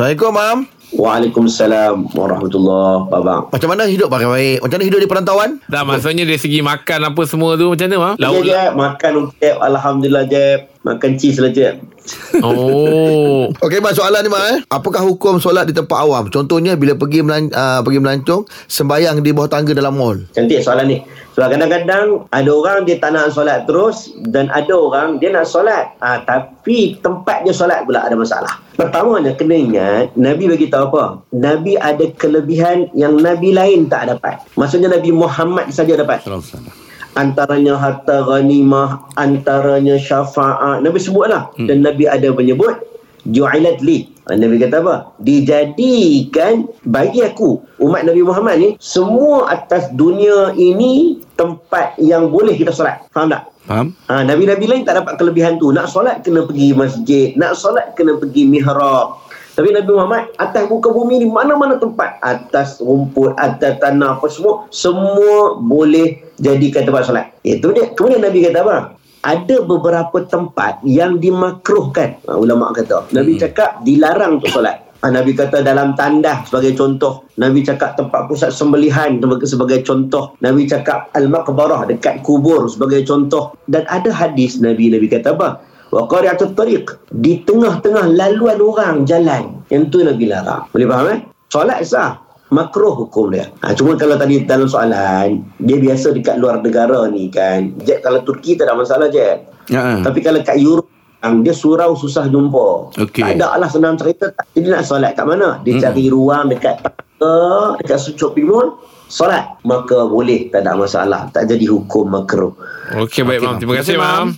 Assalamualaikum, Mam. Waalaikumsalam warahmatullahi wabarakatuh. Macam mana hidup pakai baik? Macam mana hidup di perantauan? Dah maksudnya dari segi makan apa semua tu macam mana mam? Ya, Lauk Jeb. Makan Jeb. Alhamdulillah, Jeb. Makan cheese lah, Jeb. Oh. Okey, Mak, soalan ni, Mak. Eh? Apakah hukum solat di tempat awam? Contohnya, bila pergi melan, uh, pergi melancong, sembayang di bawah tangga dalam mall. Cantik soalan ni. Sebab kadang-kadang ada orang dia tak nak solat terus dan ada orang dia nak solat. Ah, tapi tempat dia solat pula ada masalah. Pertamanya kena ingat Nabi bagi tahu apa? Nabi ada kelebihan yang Nabi lain tak dapat. Maksudnya Nabi Muhammad saja dapat. Antaranya harta ghanimah, antaranya syafaat. Nabi sebutlah. Hmm. Dan Nabi ada menyebut ju'ilat li. Ah, Nabi kata apa? Dijadikan bagi aku umat Nabi Muhammad ni semua atas dunia ini tempat yang boleh kita solat. Faham tak? Faham? Ha, Nabi-Nabi lain tak dapat kelebihan tu. Nak solat kena pergi masjid. Nak solat kena pergi mihrab. Tapi Nabi Muhammad atas muka bumi ni mana-mana tempat. Atas rumput, atas tanah apa semua. Semua boleh jadikan tempat solat. Itu dia. Kemudian Nabi kata apa? Ada beberapa tempat yang dimakruhkan. Ha, ulama kata. Nabi cakap dilarang untuk solat. Ha, Nabi kata dalam tandah sebagai contoh. Nabi cakap tempat pusat sembelihan sebagai, sebagai contoh. Nabi cakap al-maqbarah dekat kubur sebagai contoh. Dan ada hadis Nabi Nabi kata apa? Wa qari'atut tariq di tengah-tengah laluan orang jalan. Yang tu Nabi larang. Boleh faham eh? Solat sah. Makruh hukum dia. Ha, cuma kalau tadi dalam soalan, dia biasa dekat luar negara ni kan. Jet kalau Turki tak ada masalah Jet. Ya. Tapi kalau kat Europe yang dia surau susah jumpa. Okey. Tak ada lah senang cerita. Jadi nak solat kat mana? Dia Mm-mm. cari ruang dekat tangga, dekat shopping mall, solat. Maka boleh, tak ada masalah. Tak jadi hukum makruh. Okey baik mam. Terima kasih mam.